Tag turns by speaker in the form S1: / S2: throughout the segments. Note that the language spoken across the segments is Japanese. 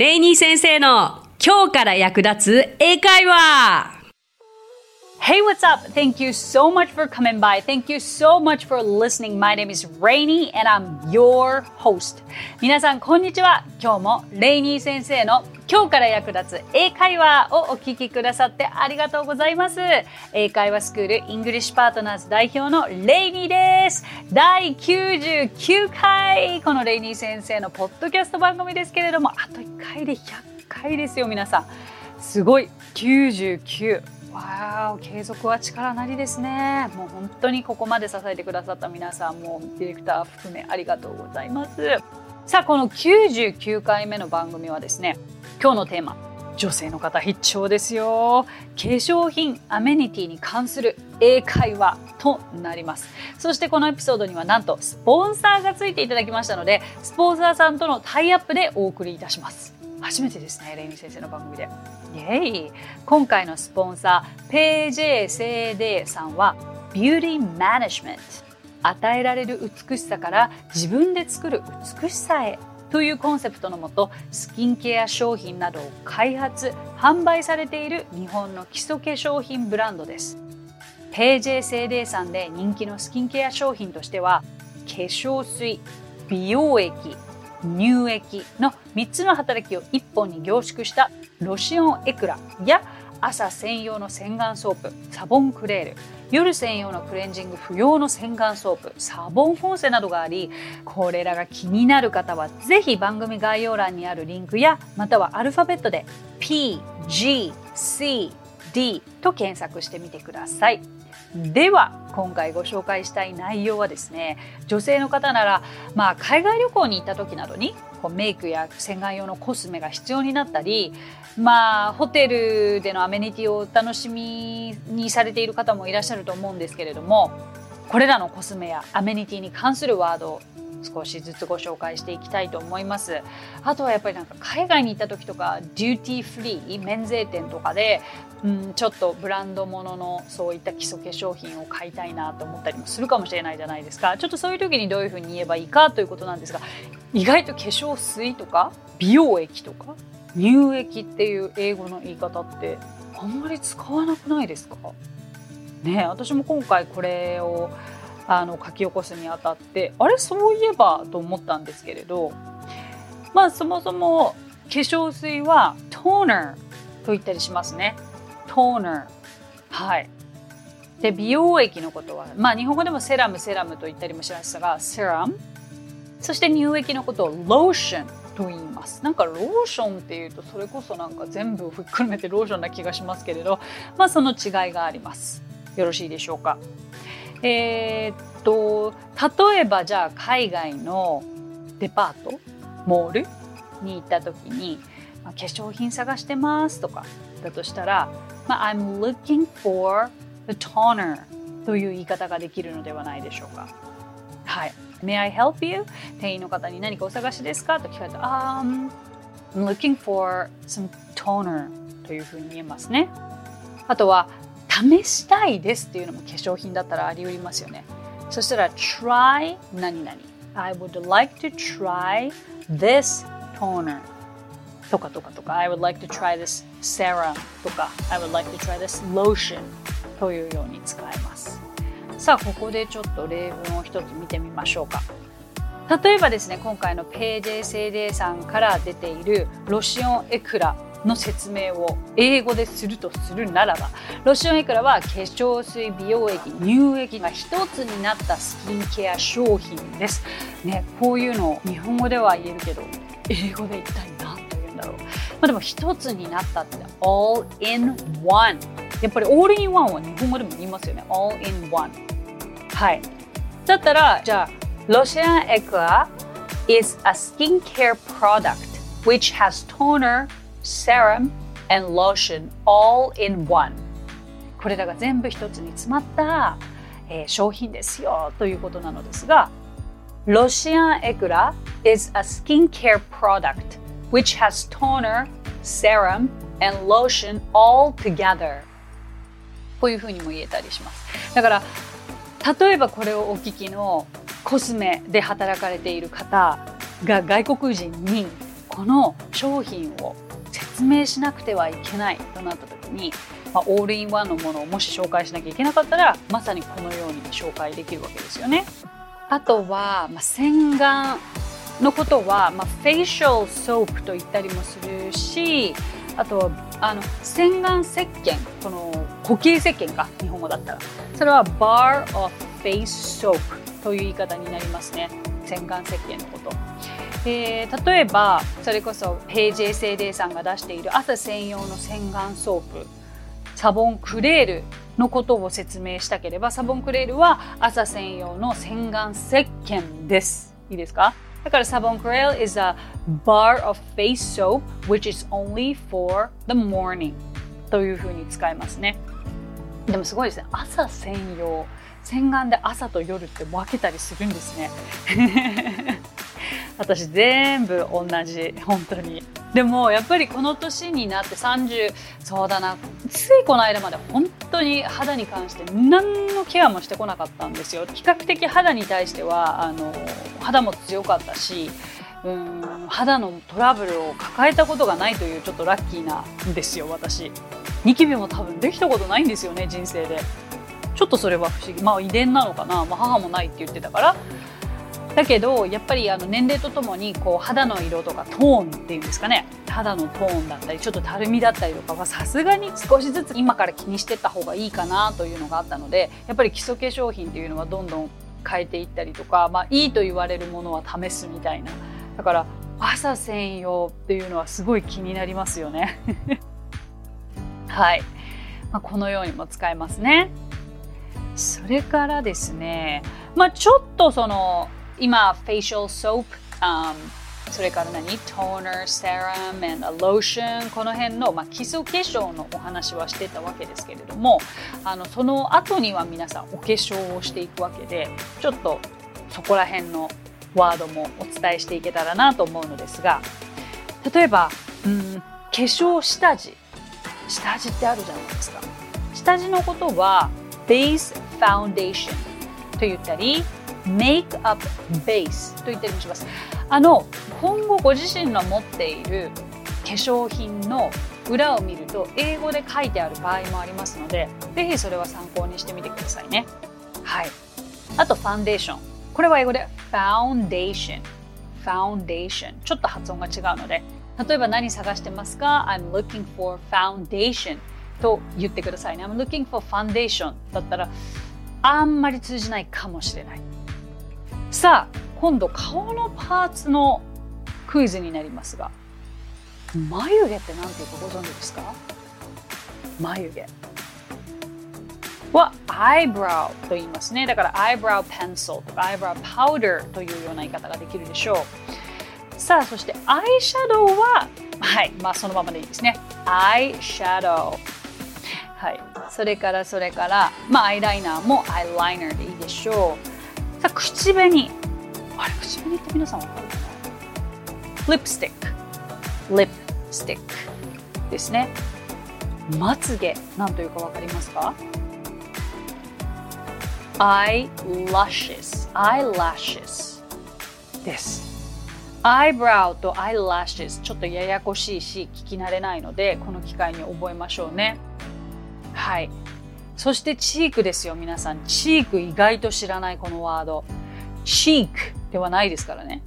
S1: レイニー先生の今日から役立つ英会話
S2: Hey, what's up? Thank you so much for coming by. Thank you so much for listening. My name is Rainy and I'm your host. 皆さん、こんにちは。今日もレイニー先生の今日から役立つ英会話をお聞きくださってありがとうございます。英会話スクールイングリッシュパートナーズ代表のレイニーです。第99回、このレイニー先生のポッドキャスト番組ですけれども、あと1回で100回ですよ、皆さん。すごい。99。わあ継続は力なりですねもう本当にここまで支えてくださった皆さんもディレクター含めありがとうございますさあこの99回目の番組はですね今日のテーマ女性の方必聴ですよ。化粧品アメニティに関する英会話となります。そしてこのエピソードにはなんとスポンサーがついていただきましたのでスポンサーさんとのタイアップでお送りいたします。初めてですねレイミ先生の番組で。イエイ。今回のスポンサー PJCD さんはビューティーマネジメント与えられる美しさから自分で作る美しさへ。というコンセプトのもとスキンケア商品などを開発販売されている日本の基礎化粧品ブランドです。PJCD さんで人気のスキンケア商品としては化粧水美容液乳液の3つの働きを1本に凝縮したロシオンエクラや朝専用の洗顔ソープサボンクレール夜専用のクレンジング不要の洗顔ソープサボンフォンセなどがありこれらが気になる方はぜひ番組概要欄にあるリンクやまたはアルファベットで PGCD と検索してみてください。では今回ご紹介したい内容はですね女性の方なら、まあ、海外旅行に行った時などにこうメイクや洗顔用のコスメが必要になったり、まあ、ホテルでのアメニティをお楽しみにされている方もいらっしゃると思うんですけれどもこれらのコスメやアメニティに関するワード少しずつご紹介していきたいと思います。あとはやっぱりなんか海外に行った時とか duty free 免税店とかで、うん、ちょっとブランドもののそういった基礎化粧品を買いたいなと思ったりもするかもしれないじゃないですか。ちょっとそういう時にどういうふうに言えばいいかということなんですが意外と化粧水とか美容液とか乳液っていう英語の言い方ってあんまり使わなくないですか？ね私も今回これをあの書き起こすにあたってあれそういえばと思ったんですけれどまあそもそも化粧水はトーナーと言ったりしますね。トーナー。はい。で美容液のことはまあ日本語でもセラムセラムと言ったりもしましたがセラムそして乳液のことをローションと言います。なんかローションっていうとそれこそなんか全部ひっくるめてローションな気がしますけれどまあその違いがあります。よろしいでしょうか？えー、っと例えばじゃあ海外のデパートモールに行った時に、まあ、化粧品探してますとかだとしたら、まあ、I'm looking for the toner という言い方ができるのではないでしょうか。はい。May I help you? 店員の方に何かお探しですかと聞かれたら、um, I'm looking for some toner というふうに言えますね。あとは、試したいですっていうのも化粧品だったらあり得ますよね。そしたら try 何々。I would like to try this toner とかとかとか。I would like to try this serum とか。I would like to try this lotion というように使えます。さあここでちょっと例文を一つ見てみましょうか。例えばですね今回の PJCD さんから出ているロシオンエクラ。の説明を英語でするとするならばロシオンエクラは化粧水美容液乳液が一つになったスキンケア商品です、ね、こういうのを日本語では言えるけど英語で一体何と言うんだろう、まあ、でも一つになったって all in one やっぱり all in one は日本語でも言いますよね。all in one はい。だったらじゃあロシアンエクラ is a skincare product which has toner serum and lotion all in one. これらが全部一つに詰まった、えー、商品ですよということなのですがロシアンエクラ is a skincare product which has toner, serum and lotion all together. こういうふうにも言えたりします。だから例えばこれをお聞きのコスメで働かれている方が外国人にこの商品を説明しなくてはいけないとなった時に、まあ、オールインワンのものをもし紹介しなきゃいけなかったらまさにこのように紹介できるわけですよね。あとは、まあ、洗顔のことは、まあ、 facial soap と言ったりもするしあとはあの洗顔石鹸この固形石鹸か日本語だったらそれは bar of face soap という言い方になりますね洗顔石鹸のこと。えー、例えばそれこそ PGCD さんが出している朝専用の洗顔ソープサボンクレールのことを説明したければサボンクレールは朝専用の洗顔石鹸です。いいですか？だからサボンクレール is a bar of face soap which is only for the morning というふうに使いますね。でもすごいですね。朝専用。洗顔で朝と夜って分けたりするんですね。私全部同じ。本当に。でもやっぱりこの年になって30そうだな。ついこの間まで本当に肌に関して何のケアもしてこなかったんですよ。比較的肌に対してはあの肌も強かったしうん肌のトラブルを抱えたことがないというちょっとラッキーなんですよ私。ニキビも多分できたことないんですよね人生で。ちょっとそれは不思議。まあ遺伝なのかな、まあ、母もないって言ってたから。だけどやっぱりあの年齢とともにこう肌の色とかトーンっていうんですかね。肌のトーンだったりちょっとたるみだったりとかはさすがに少しずつ今から気にしてった方がいいかなというのがあったのでやっぱり基礎化粧品っていうのはどんどん変えていったりとか、まあ、いいと言われるものは試すみたいな。だから朝専用っていうのはすごい気になりますよね。はい、まあ、このようにも使えますね。それからですね。まあちょっとその今、フェイシャルソープ、um, それから何？ toner、serum、and lotion この辺の、まあ、基礎化粧のお話はしてたわけですけれどもあのその後には皆さんお化粧をしていくわけでちょっとそこら辺のワードもお伝えしていけたらなと思うのですが例えば、うん、化粧下地。下地ってあるじゃないですか。下地のことは base foundation と言ったり make up base と言ったりもします。あの今後ご自身の持っている化粧品の裏を見ると英語で書いてある場合もありますのでぜひそれは参考にしてみてくださいね。はい。あとファンデーション。これは英語で foundation。foundation。ちょっと発音が違うので例えば何探してますか ?I'm looking for foundation と言ってくださいね。I'm looking for foundation だったらあんまり通じないかもしれない。さあ今度顔のパーツのクイズになりますが眉毛って何ていうかご存知ですか？眉毛。は eyebrow と言いますね。だから eyebrow pencil とか eyebrow powder というような言い方ができるでしょう。さあそしてアイシャドウははいまあそのままでいいですね。アイシャドウはい。それからそれからまあアイライナーもアイライナーでいいでしょう。さあ口紅。あれ口紅って皆さんわかるかな？ lipstick lipstickですね。まつげ何というかわかりますか？Eyelashes eyelashes です。Eyebrow と eyelashes ちょっとややこしいし聞き慣れないのでこの機会に覚えましょうね。はい。そしてチークですよ、皆さん。チーク意外と知らないこのワード。チークではないですからね。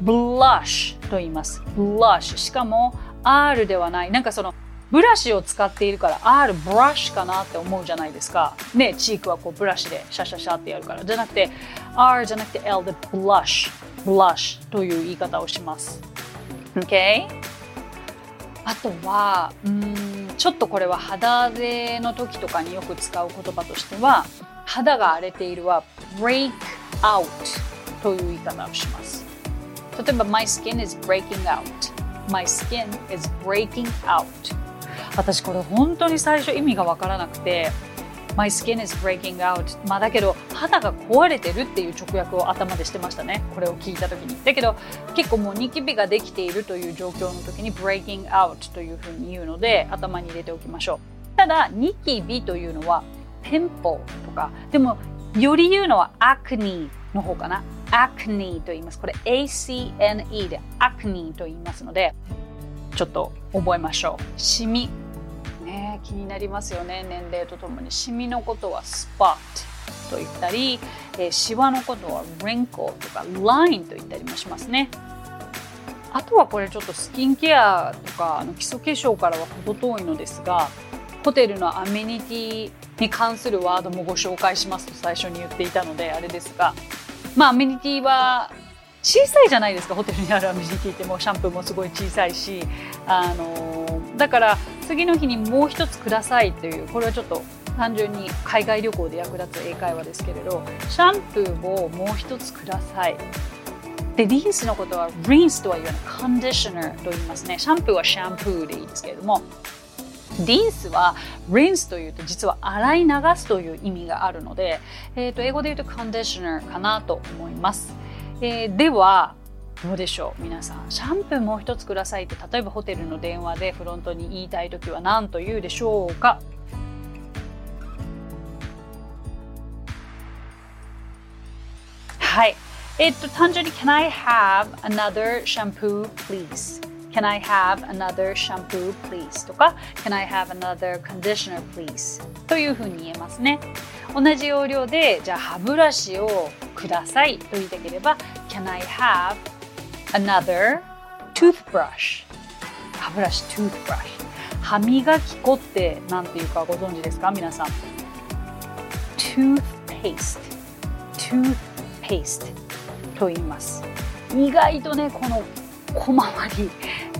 S2: ブラッシュと言います。ブラッシュ。しかも R ではない。なんかそのブラシを使っているから R ブラッシュかなって思うじゃないですか。ね、チークはこうブラシでシャシャシャってやるから。じゃなくて R じゃなくて L でブラッシュ。ブラッシュという言い方をします。OK? あとは、うんちょっとこれは肌荒れの時とかによく使う言葉としては肌が荒れているは break out という言い方をします。例えば my skin is breaking out. my skin is breaking out. 私これ本当に最初意味がわからなくて My skin is breaking out まあだけど肌が壊れてるっていう直訳を頭でしてましたねこれを聞いた時にだけど結構もうニキビができているという状況の時に breaking out というふうに言うので頭に入れておきましょうただニキビというのはピンポとかでもより言うのはアクニーの方かな acne と言います。これ acne で acne と言いますので、ちょっと覚えましょう。シミ。気になりますよね。年齢とともに。シミのことは spot と言ったり、えー、シワのことは wrinkle とか line と言ったりもしますね。あとはこれちょっとスキンケアとかあの基礎化粧からは程遠いのですがホテルのアメニティに関するワードもご紹介しますと最初に言っていたのであれですがまあアメニティは小さいじゃないですかホテルにあるアメニティってもうシャンプーもすごい小さいしあのだから次の日にもう一つくださいというこれはちょっと単純に海外旅行で役立つ英会話ですけれどシャンプーをもう一つください。でリンスのことはリンスとは言わないコンディショナーと言いますね。シャンプーはシャンプーでいいですけれどもリンスはリンスというと実は洗い流すという意味があるので、えー、と英語で言うとコンディショナーかなと思います、えー、ではどうでしょう皆さんシャンプーもう一つくださいって例えばホテルの電話でフロントに言いたい時は何と言うでしょうか？はいえっと単純に Can I have another shampoo please? Can I have another shampoo please? とか Can I have another conditioner please? というふうに言えますね同じ要領でじゃあ歯ブラシをくださいと言いたければ Can I have another toothbrush? 歯ブラシ toothbrush 歯磨き粉って何ていうかご存知ですか？皆さん。toothpaste toothpaste と言います。意外とねこの小回り。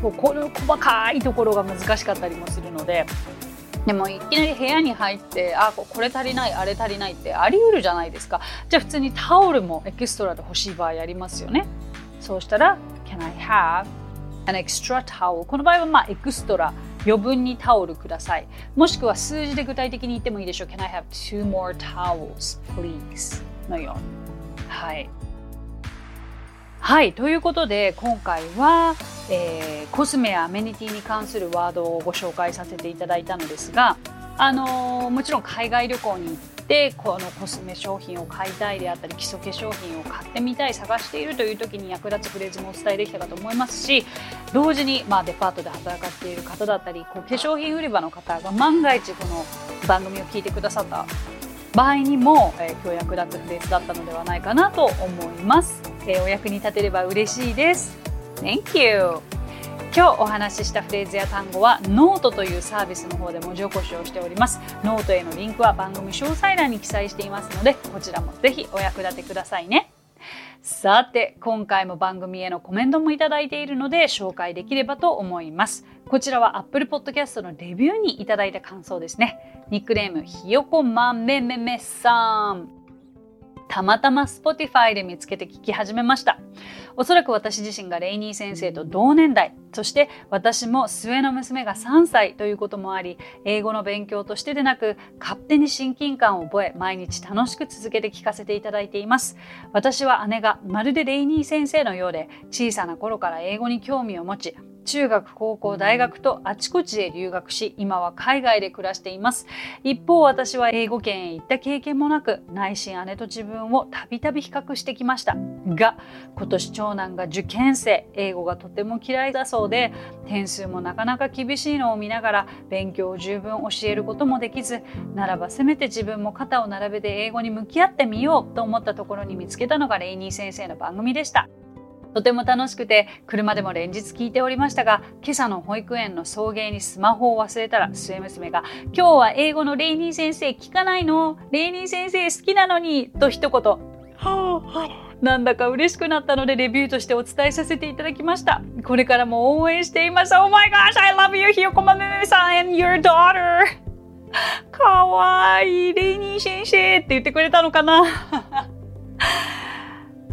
S2: この細かいところが難しかったりもするので。でもいきなり部屋に入ってあこれ足りないあれ足りないってあり得るじゃないですか。じゃあ普通にタオルもエキストラで欲しい場合ありますよね。そうしたら Can I have an extra towel? この場合はまあエクストラ余分にタオルください。もしくは数字で具体的に言ってもいいでしょう。Can I have two more towels please? のように。はい。はい、ということで今回は、えー、コスメやアメニティに関するワードをご紹介させていただいたのですが、あのー、もちろん海外旅行に行ってこのコスメ商品を買いたいであったり基礎化粧品を買ってみたい探しているという時に役立つフレーズもお伝えできたかと思いますし同時に、まあ、デパートで働かれている方だったりこう化粧品売り場の方が万が一この番組を聞いてくださった場合にも、えー、今日役立つフレーズだったのではないかなと思います。えー、お役に立てれば嬉しいです。Thank you! 今日お話ししたフレーズや単語はノートというサービスの方で文字起こしをしております。ノートへのリンクは番組詳細欄に記載していますので、こちらもぜひお役立てくださいね。さて、今回も番組へのコメントもいただいているので紹介できればと思います。こちらは Apple Podcast のレビューにいただいた感想ですね。ニックネームひよこまめめめさん。たまたま Spotify で見つけて聞き始めました。おそらく私自身がレイニー先生と同年代、そして私も末の娘が3歳ということもあり、英語の勉強としてでなく、勝手に親近感を覚え、毎日楽しく続けて聞かせていただいています。私は姉がまるでレイニー先生のようで、小さな頃から英語に興味を持ち、中学、高校、大学とあちこちへ留学し、今は海外で暮らしています。一方、私は英語圏へ行った経験もなく、内心姉と自分をたびたび比較してきました。が、今年長男が受験生、英語がとても嫌いだそうで、点数もなかなか厳しいのを見ながら、勉強を十分教えることもできず、ならばせめて自分も肩を並べて英語に向き合ってみようと思ったところに見つけたのがレイニー先生の番組でした。とても楽しくて車でも連日聞いておりましたが今朝の保育園の送迎にスマホを忘れたら末娘が「今日は英語のレイニー先生聞かないの？レイニー先生好きなのに」と一言。なんだか嬉しくなったのでレビューとしてお伝えさせていただきました。これからも応援しています。Oh my gosh, I love you, ひよこまめめさん and your daughter! かわいい、レイニー先生って言ってくれたのかな？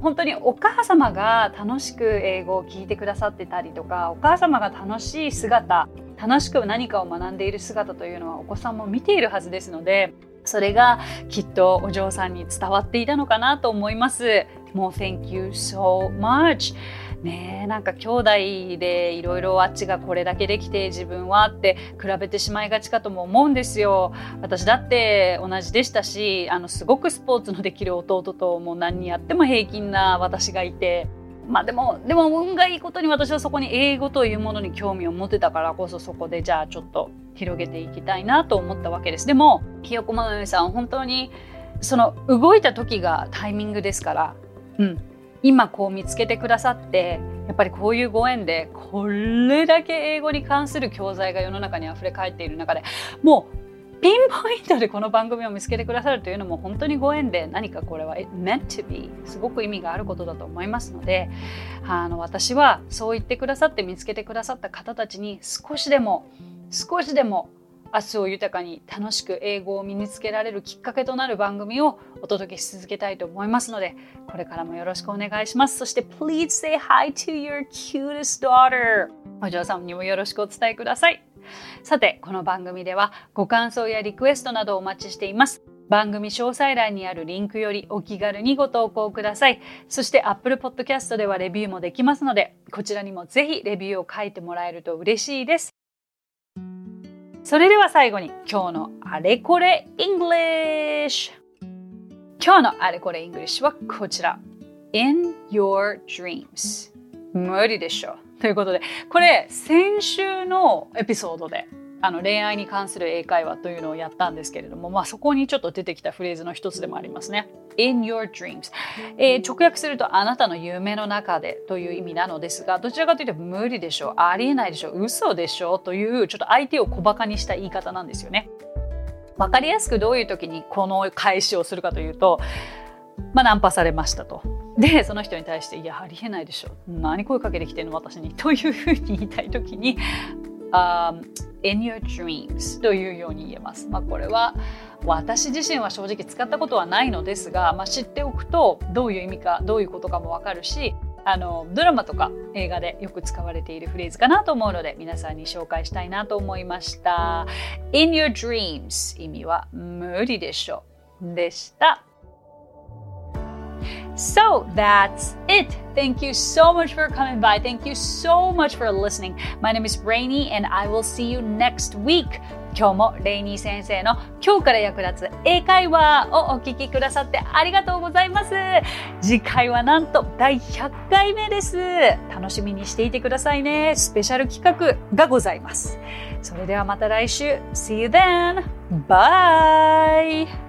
S2: 本当にお母様が楽しく英語を聞いてくださってたりとかお母様が楽しい姿楽しく何かを学んでいる姿というのはお子さんも見ているはずですのでそれがきっとお嬢さんに伝わっていたのかなと思います。もう Thank you so much! ねえなんか兄弟でいろいろあっちがこれだけできて自分はって比べてしまいがちかとも思うんですよ。私だって同じでしたしあのすごくスポーツのできる弟ともう何やっても平均な私がいて。まあでもでも運がいいことに私はそこに英語というものに興味を持てたからこそそこでじゃあちょっと広げていきたいなと思ったわけです。でもひよこまなみさん本当にその動いた時がタイミングですから、うん、今こう見つけてくださってやっぱりこういうご縁でこれだけ英語に関する教材が世の中にあふれ返っている中でもうピンポイントでこの番組を見つけてくださるというのも本当にご縁で何かこれは meant to be すごく意味があることだと思いますのであの私はそう言ってくださって見つけてくださった方たちに少しでも少しでも明日を豊かに楽しく英語を身につけられるきっかけとなる番組をお届けし続けたいと思いますのでこれからもよろしくお願いしますそして Please say hi to your cutest daughter お嬢さんにもよろしくお伝えくださいさてこの番組ではご感想やリクエストなどお待ちしています番組詳細欄にあるリンクよりお気軽にご投稿ください。そして Apple Podcast ではレビューもできますので、こちらにもぜひレビューを書いてもらえると嬉しいです。それでは最後に今日のあれこれ English 今日のあれこれ English はこちら。In your dreams 無理でしょ。ということでこれ先週のエピソードであの恋愛に関する英会話というのをやったんですけれども、まあ、そこにちょっと出てきたフレーズの一つでもありますね。in your dreams、えー、直訳するとあなたの夢の中でという意味なのですがどちらかというと無理でしょうありえないでしょう嘘でしょうというちょっと相手を小バカにした言い方なんですよね。わかりやすくどういう時にこの返しをするかというと、まあ、ナンパされましたと。でその人に対して「いやありえないでしょ何声かけてきてんの私に」というふうに言いたい時に「um, in your dreams というように言えます。まあ、これは私自身は正直使ったことはないのですが、まあ、知っておくとどういう意味かどういうことかもわかるしあのドラマとか映画でよく使われているフレーズかなと思うので皆さんに紹介したいなと思いました。In your dreams 意味は無理でしょでした。So that's it. Thank you so much for coming by. Thank you so much for listening. My name is Rainy and I will see you next week. 今日もレイニー先生の今日から役立つ英会話をお聞きくださってありがとうございます。次回はなんと第100回目です。楽しみにしていてくださいね。スペシャル企画がございます。それではまた来週。See you then! Bye!